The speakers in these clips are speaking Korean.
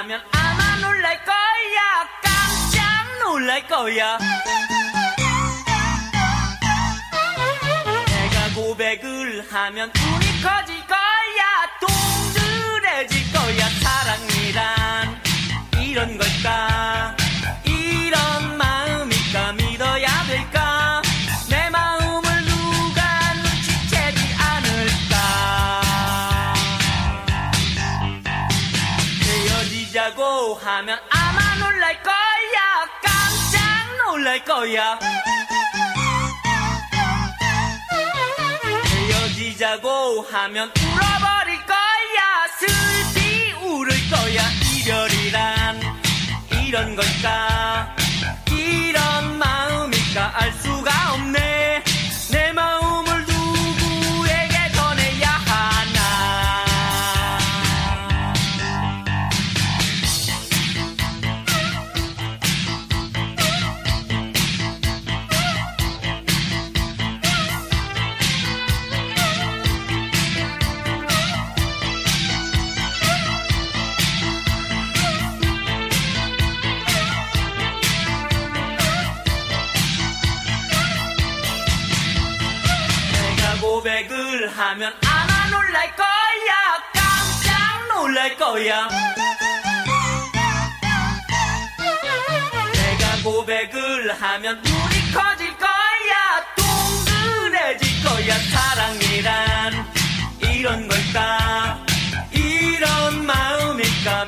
하면 아마 놀랄 거야. 깜짝 놀랄 거야. 내가 고백을 하면 눈이 커질 거야. 동그래질 거야. 사랑이란 이런 걸까 거야? 헤어지자고 하면 울어버릴 거야. 슬피 울을 거야. 이별이란 이런 걸까 하면 아마 놀랄 거야. 깜짝 놀랄 거야. 내가 고백을 하면 눈이 커질 거야. 동그래질 거야. 사랑이란 이런 걸까? 이런 마음일까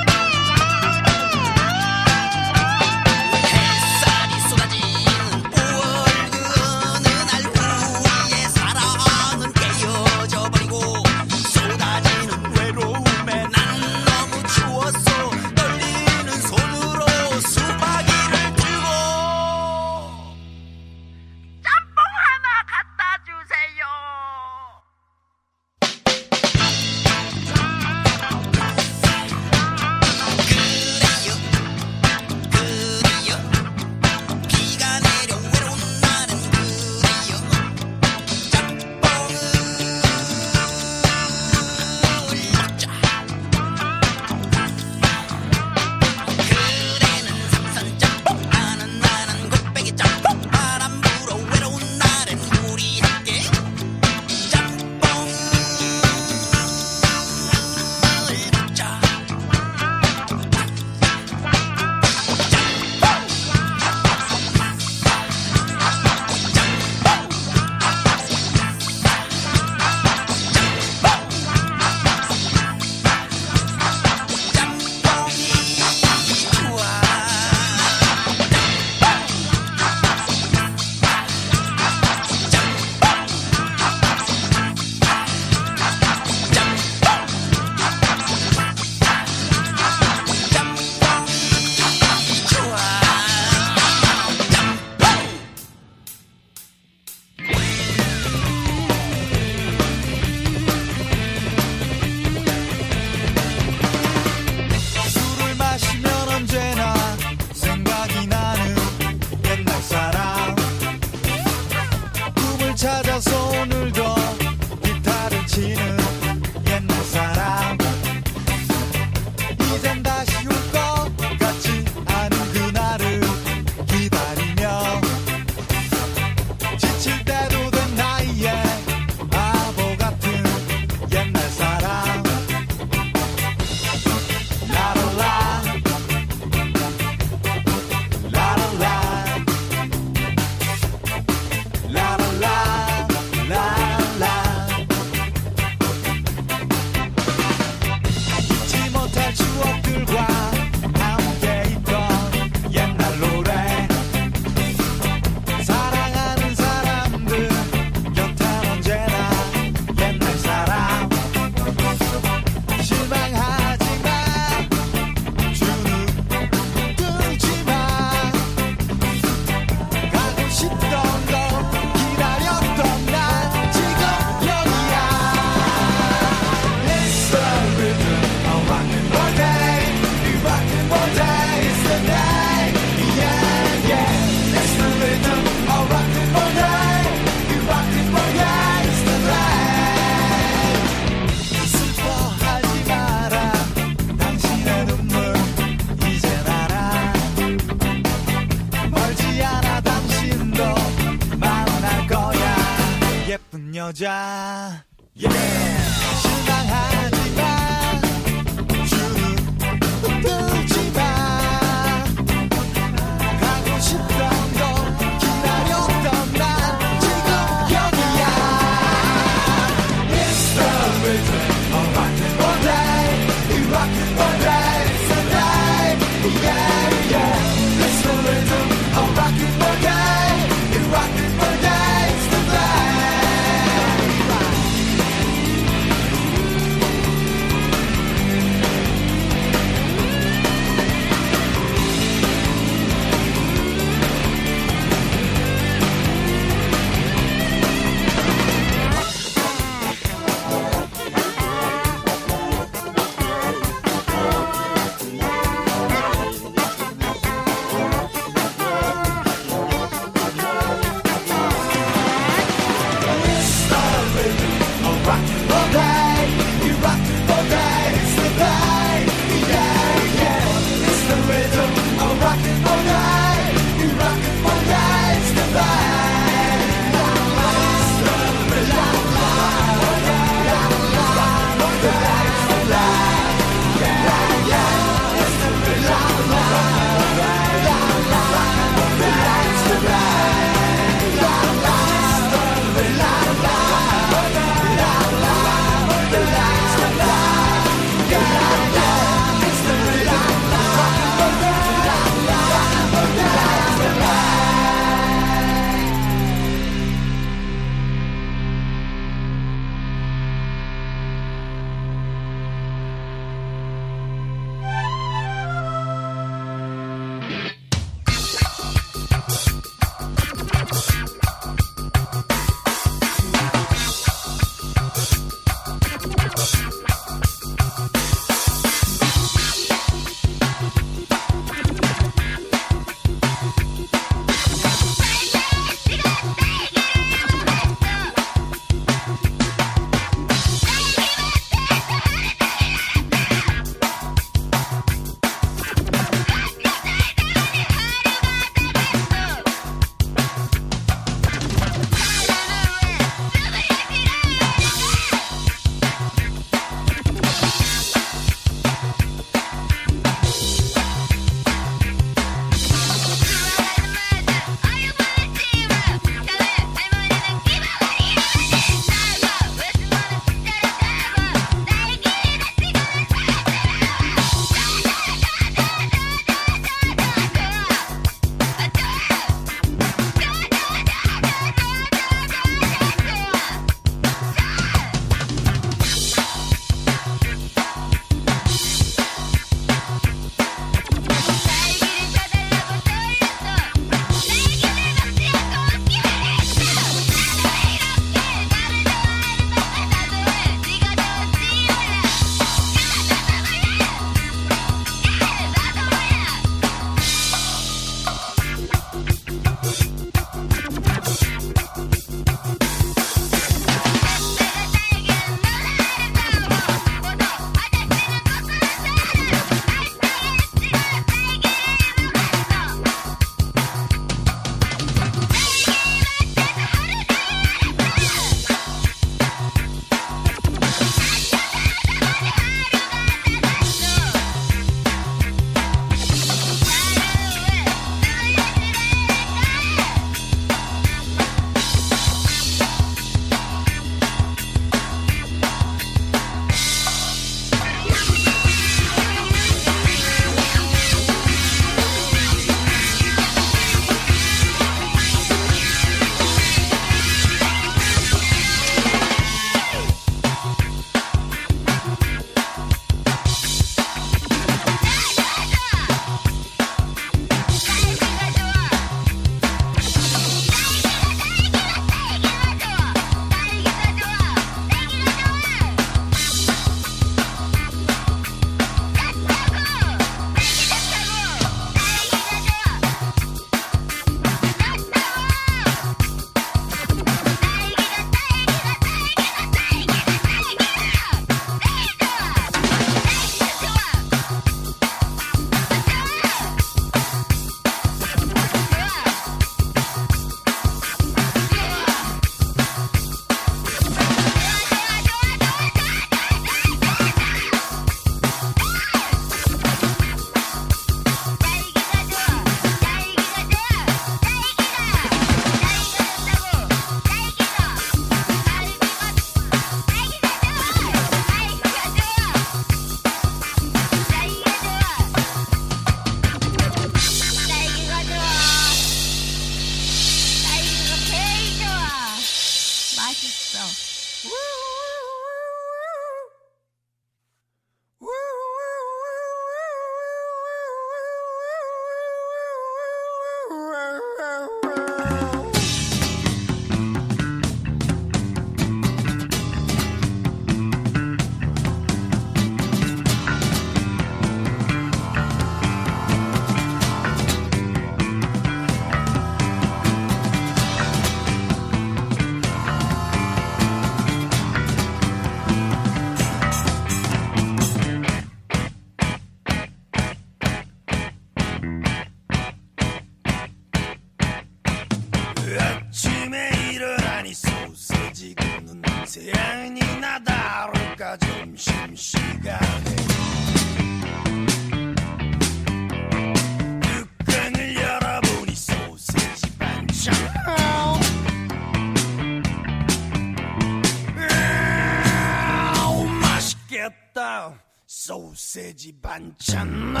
sedzi banciano.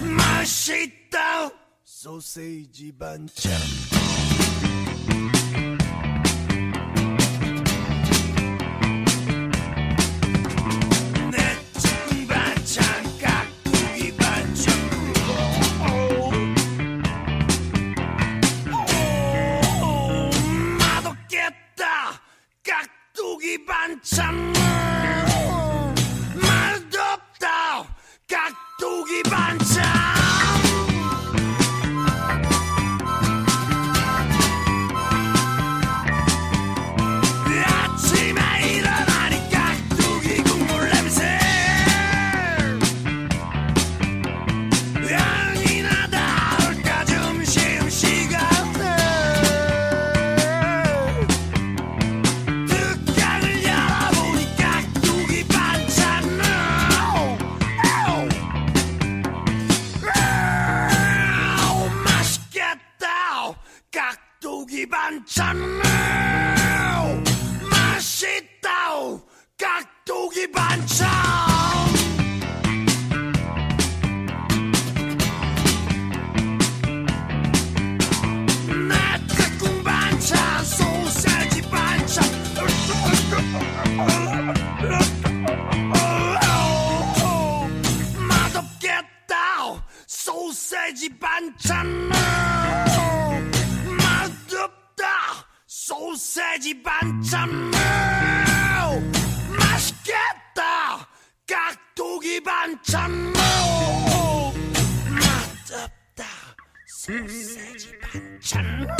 Masz i to, sosedzi banciano. 이 반찬 맛없다. 소세지 반찬.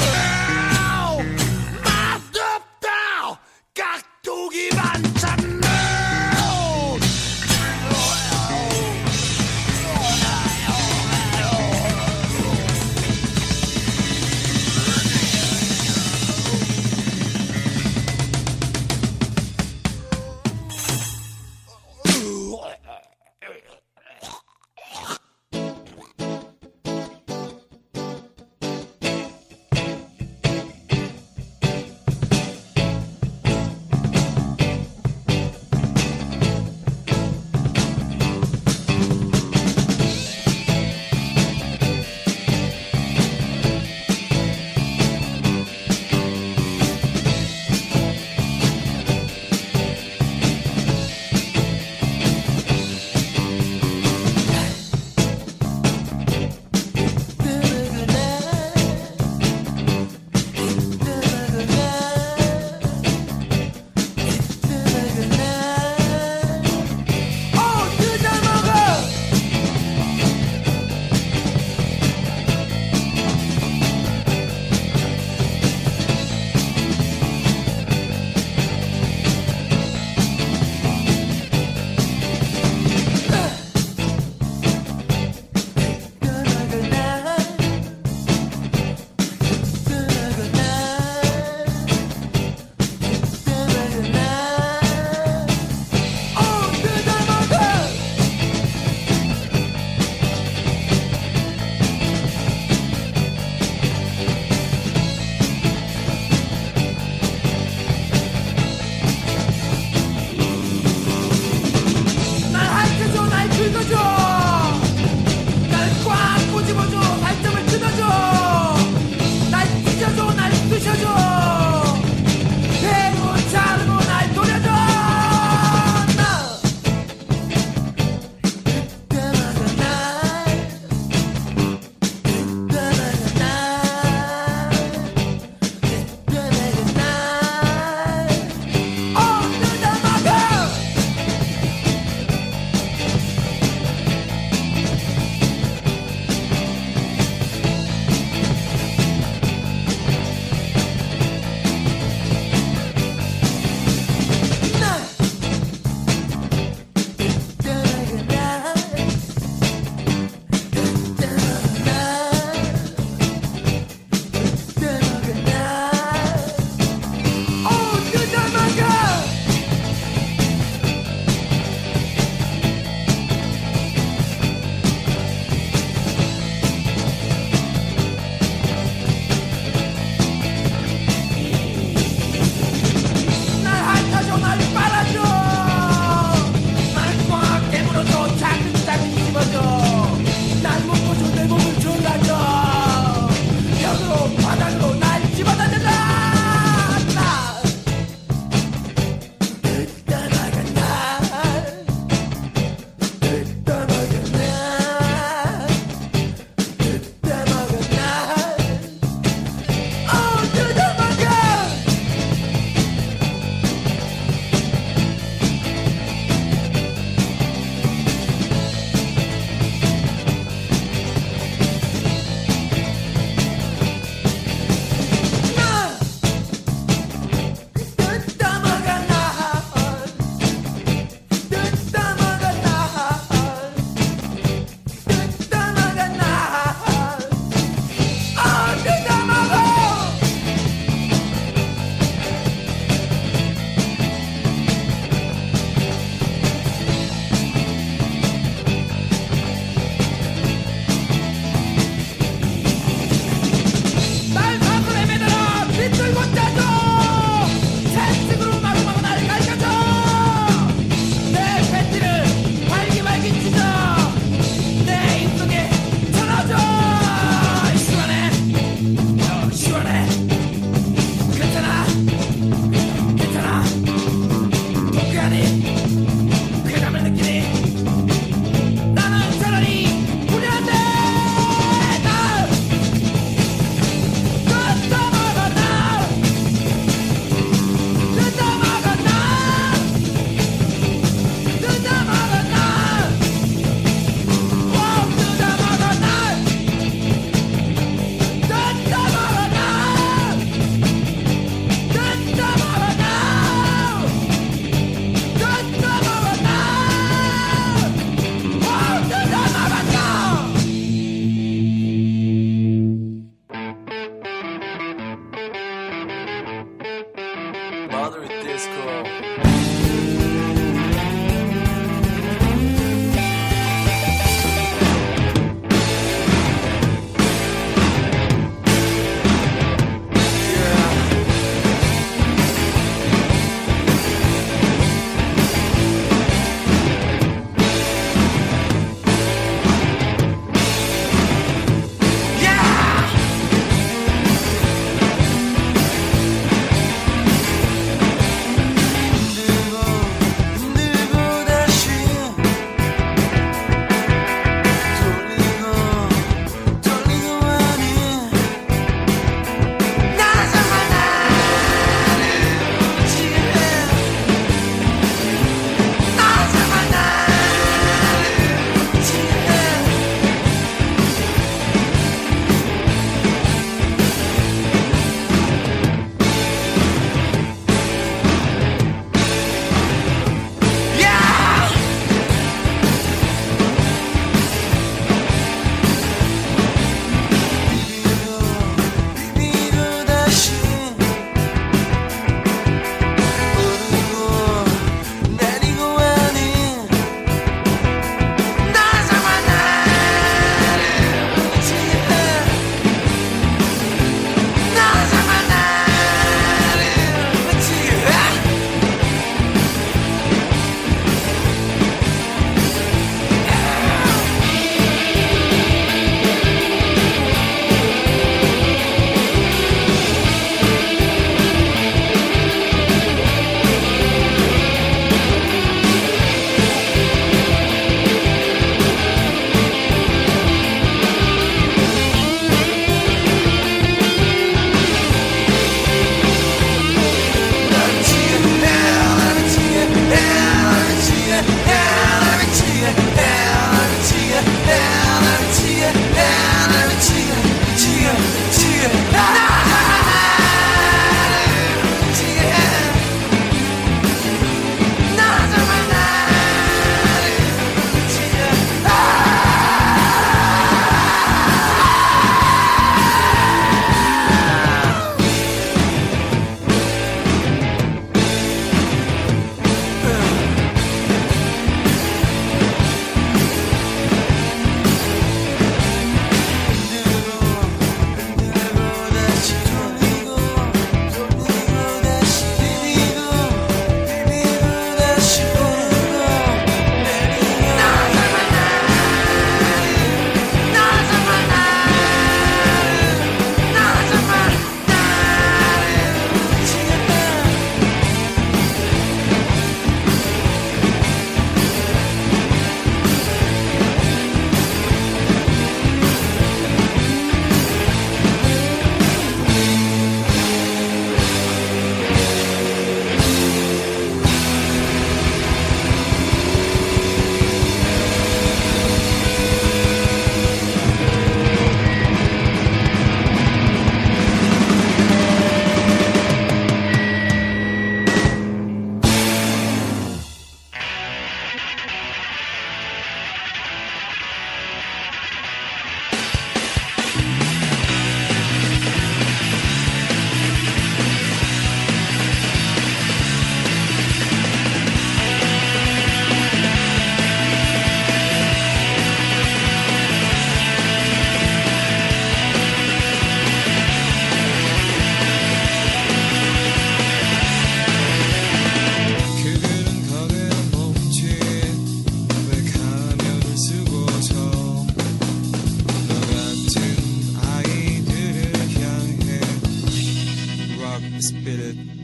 spirit.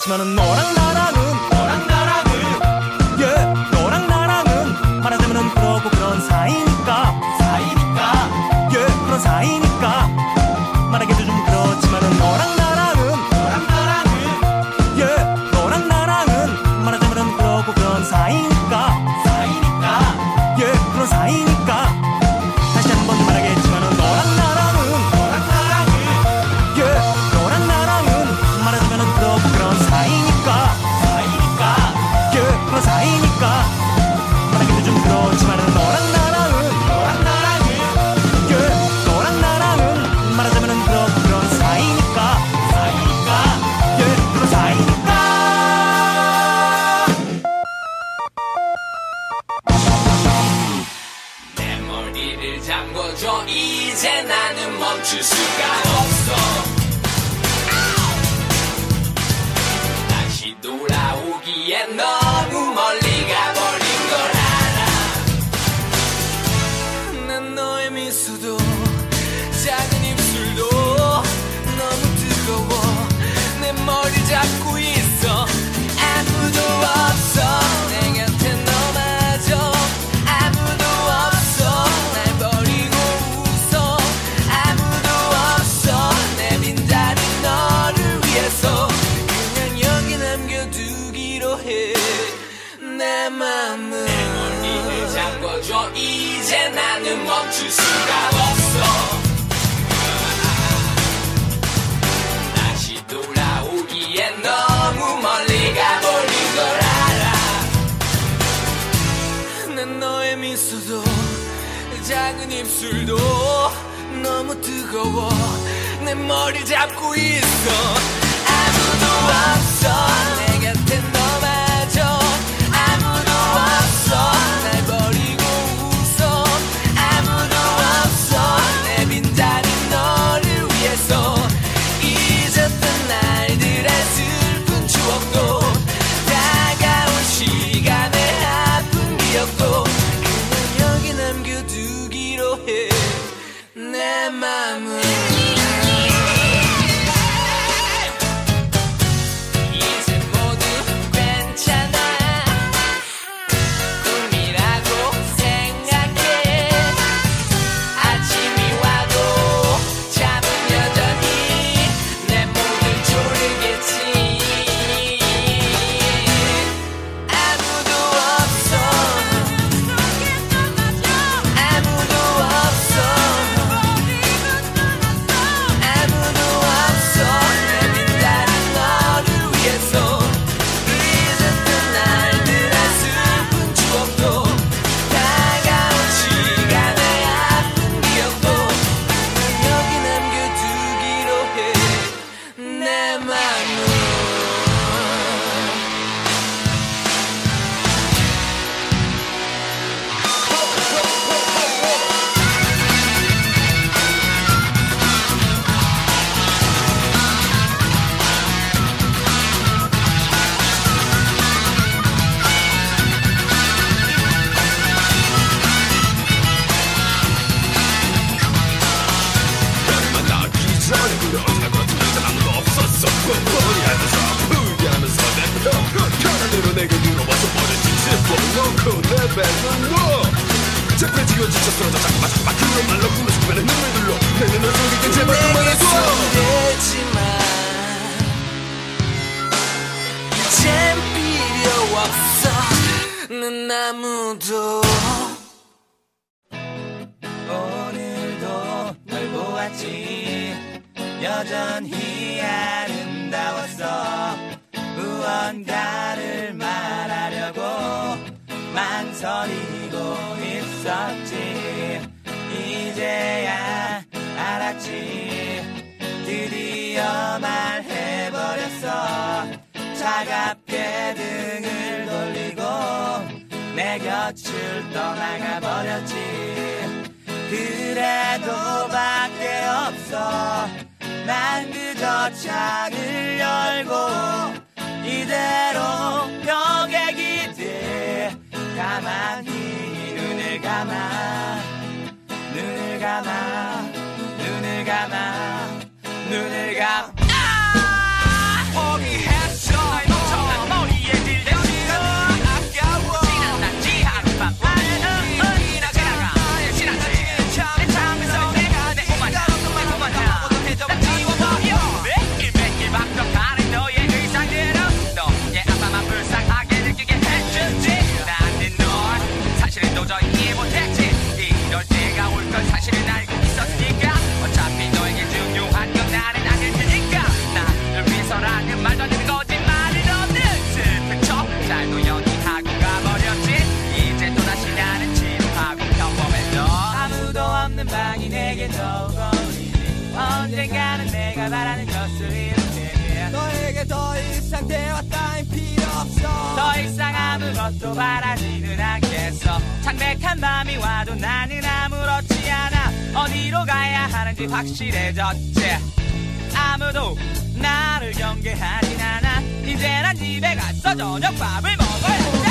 같지만은 너랑 나 내 맘은 내 잡아줘. 이제 나는 멈출 수가 없어. 다시 돌아오기에 너무 멀리 가버린 걸 알아. 난 너의 미소도 작은 입술도 너무 뜨거워. 내 머리 잡고 있어. 아무도 없어. Namundo. 곁을 떠나가 버렸지. 그래도 밖에 없어. 난 그저 창을 열고 이대로 벽에 기대. 가만히 눈을 감아. 눈을 감아. 눈을 감아. 눈을 감아. 상대와 따윈 필요 없어. 더 이상 아무것도 바라지는 않겠어. 창백한 밤이 와도 나는 아무렇지 않아. 어디로 가야 하는지 확실해졌지. 아무도 나를 경계하진 않아. 이제 난 집에 가서 저녁밥을 먹어야 돼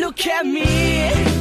Look at me.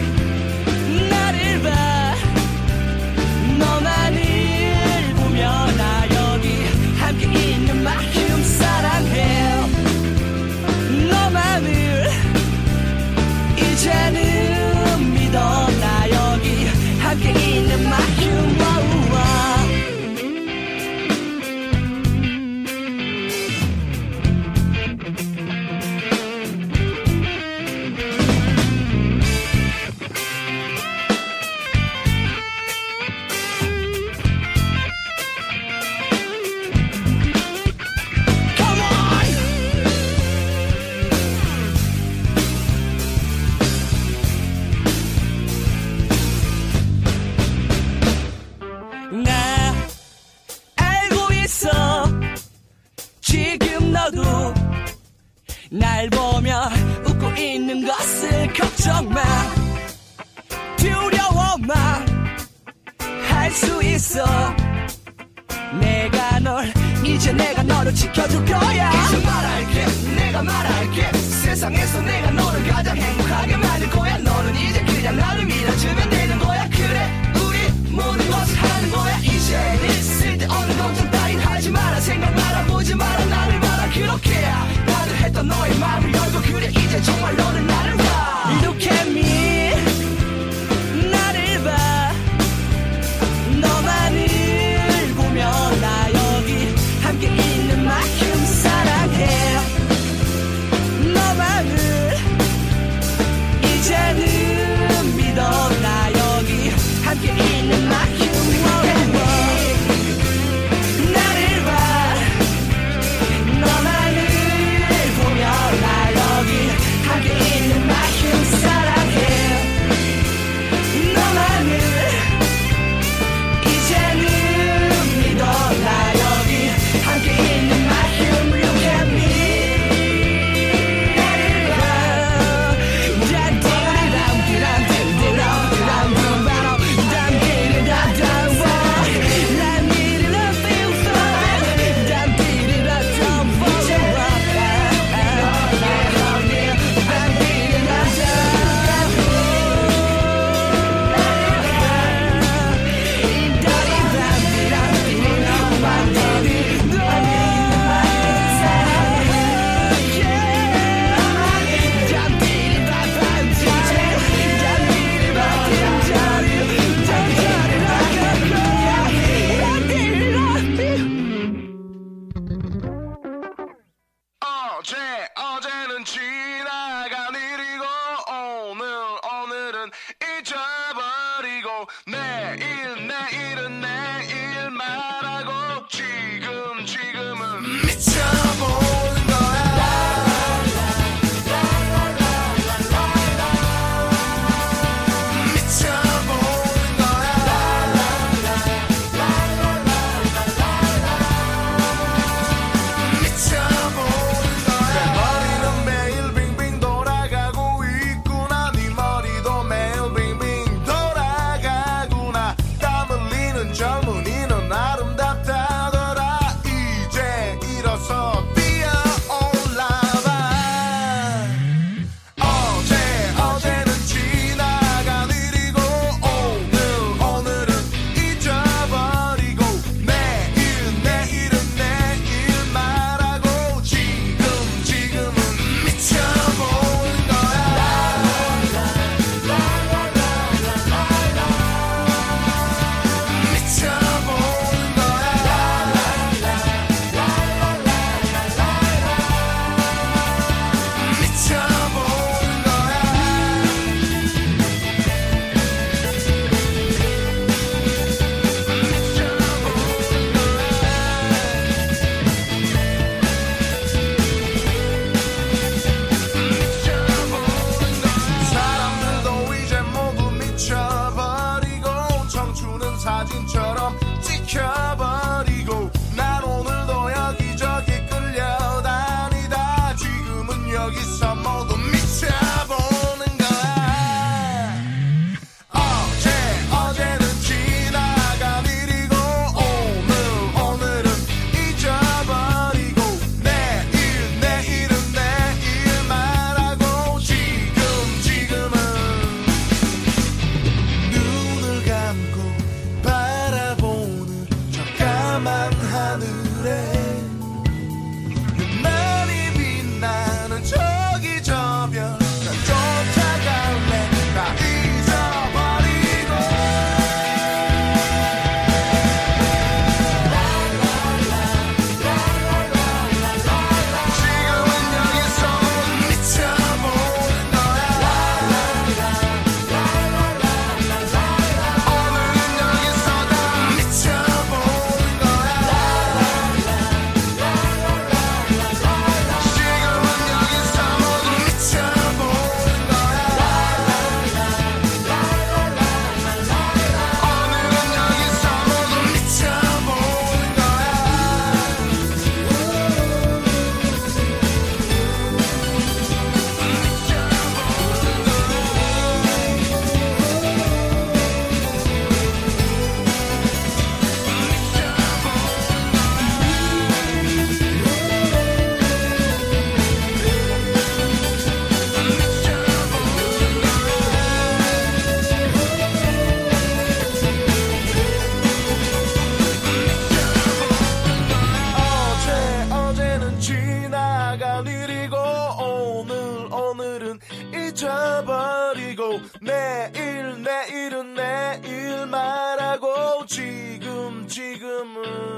잊어버리고 내일 내일은 내일 말하고 지금 지금은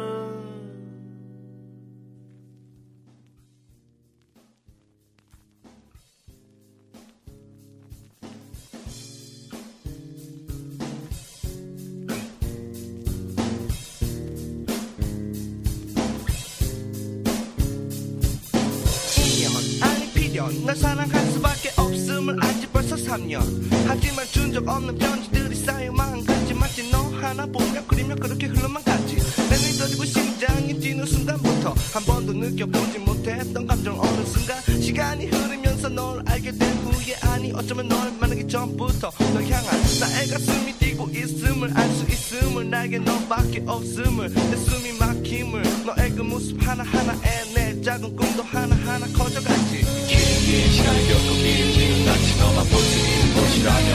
날 사랑할 수밖에 없음을 알지 벌써 3년. 하지만 준 적 없는 편지들이 쌓여만 가지. 마치 너 하나 보며 그리며 그렇게 흘러만 가지. 내 눈이 떨리고 심장이 뛰는 순간부터 한 번도 느껴보지 못했던 감정 어느 순간 시간이 흐르면서 널 알게 된 후에 아니 어쩌면 널 만나기 전부터 널 향한 나의 가슴이 뛰고 있음을 알 수 있음을 나에게 너밖에 없음을 내 숨이 막힘을 너의 그 모습 하나하나에 내 작은 꿈도 하나하나 커져가지. 긴 시간을 겪고 길지는 않지 너만 볼 수 있는 곳이라면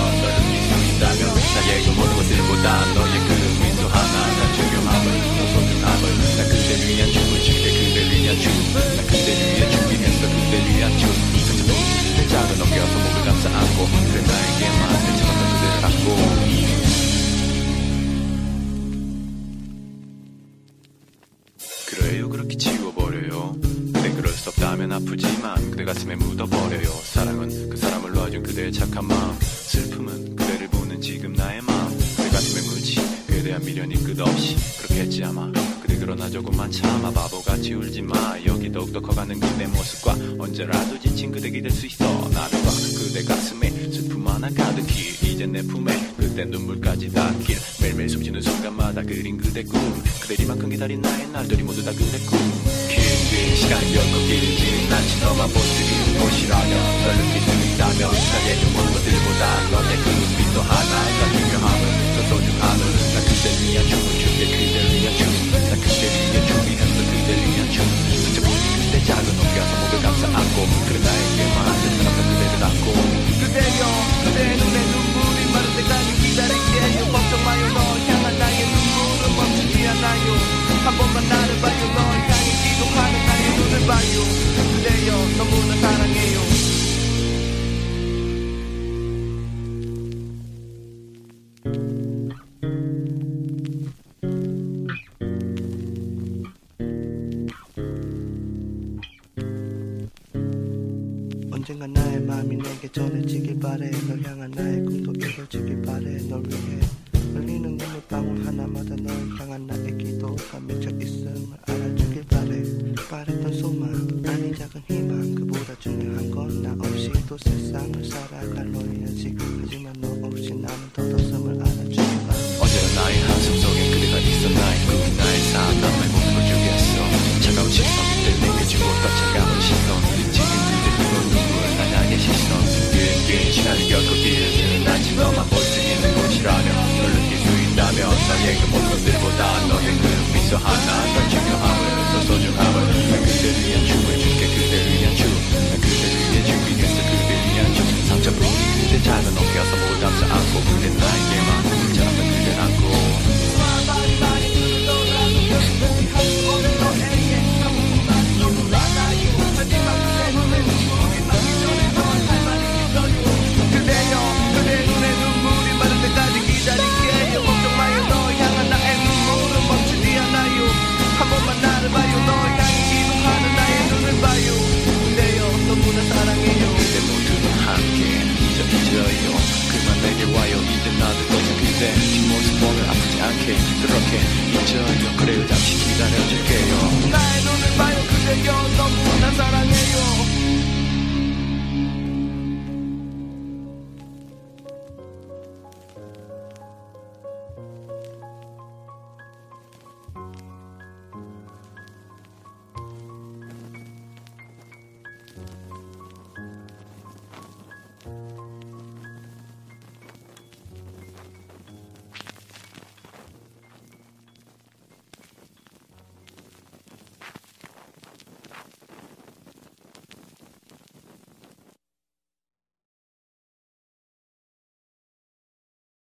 있다면 나의 그 모든 것들보다 너의 그 미소 하나가 중요함을 너 소중함을. 나 그대 위한 춤을 추게 그대 위한 춤나 그대 위해 준비했어 그대 위한 춤. 내 작은 어깨와서 목을 감싸 안고 그래 나에게만 내 차갑던 그대를 안고 없다면 아프지만 그대 가슴에 묻어버려요. 사랑은 그 사람을 놔준 그대의 착한 마음. 슬픔은 그대를 보는 지금 나의 마음. 그대 가슴에 묻지 그에 대한 미련이 끝없이 그렇게 했지 아마. 그대 그러나 조금만 참아 바보같이 울지마. 여기 더욱더 커가는 그대 모습과 언제라도 지친 그대 기댈 수 있어. 나를 봐 그대 가슴에 슬픔 하나 가득히 이제 내 품에 그대 눈물까지 닿길. 매일매일 숨쉬는 순간마다 그린 그대 꿈. 그대리만큼 기다린 나의 날들이 모두 다 그대 꿈긴 시간이 결코 길지는 않지 너만 볼 수 있는 곳이라면 널 느낄 수 있다면 나의 그 모든 것들보다 너의 그 빛도 하나가 중요함을 더 소중함을 나 그대 위한 춤을 추게 그대 위한 춤나 그대 위해 준비했어 그대 위한 춤 스쳐보니 그대 작은 어깨와서 목을 감싸 안고 그래 나에게만 내 사랑과 그대를 안고. 그대여 그대 눈에 눈물이 마를 때까지 기다릴게요. 걱정 마요 널 향한 나의 눈물은 멈추지 않아요. 한 번만 나를 봐요 널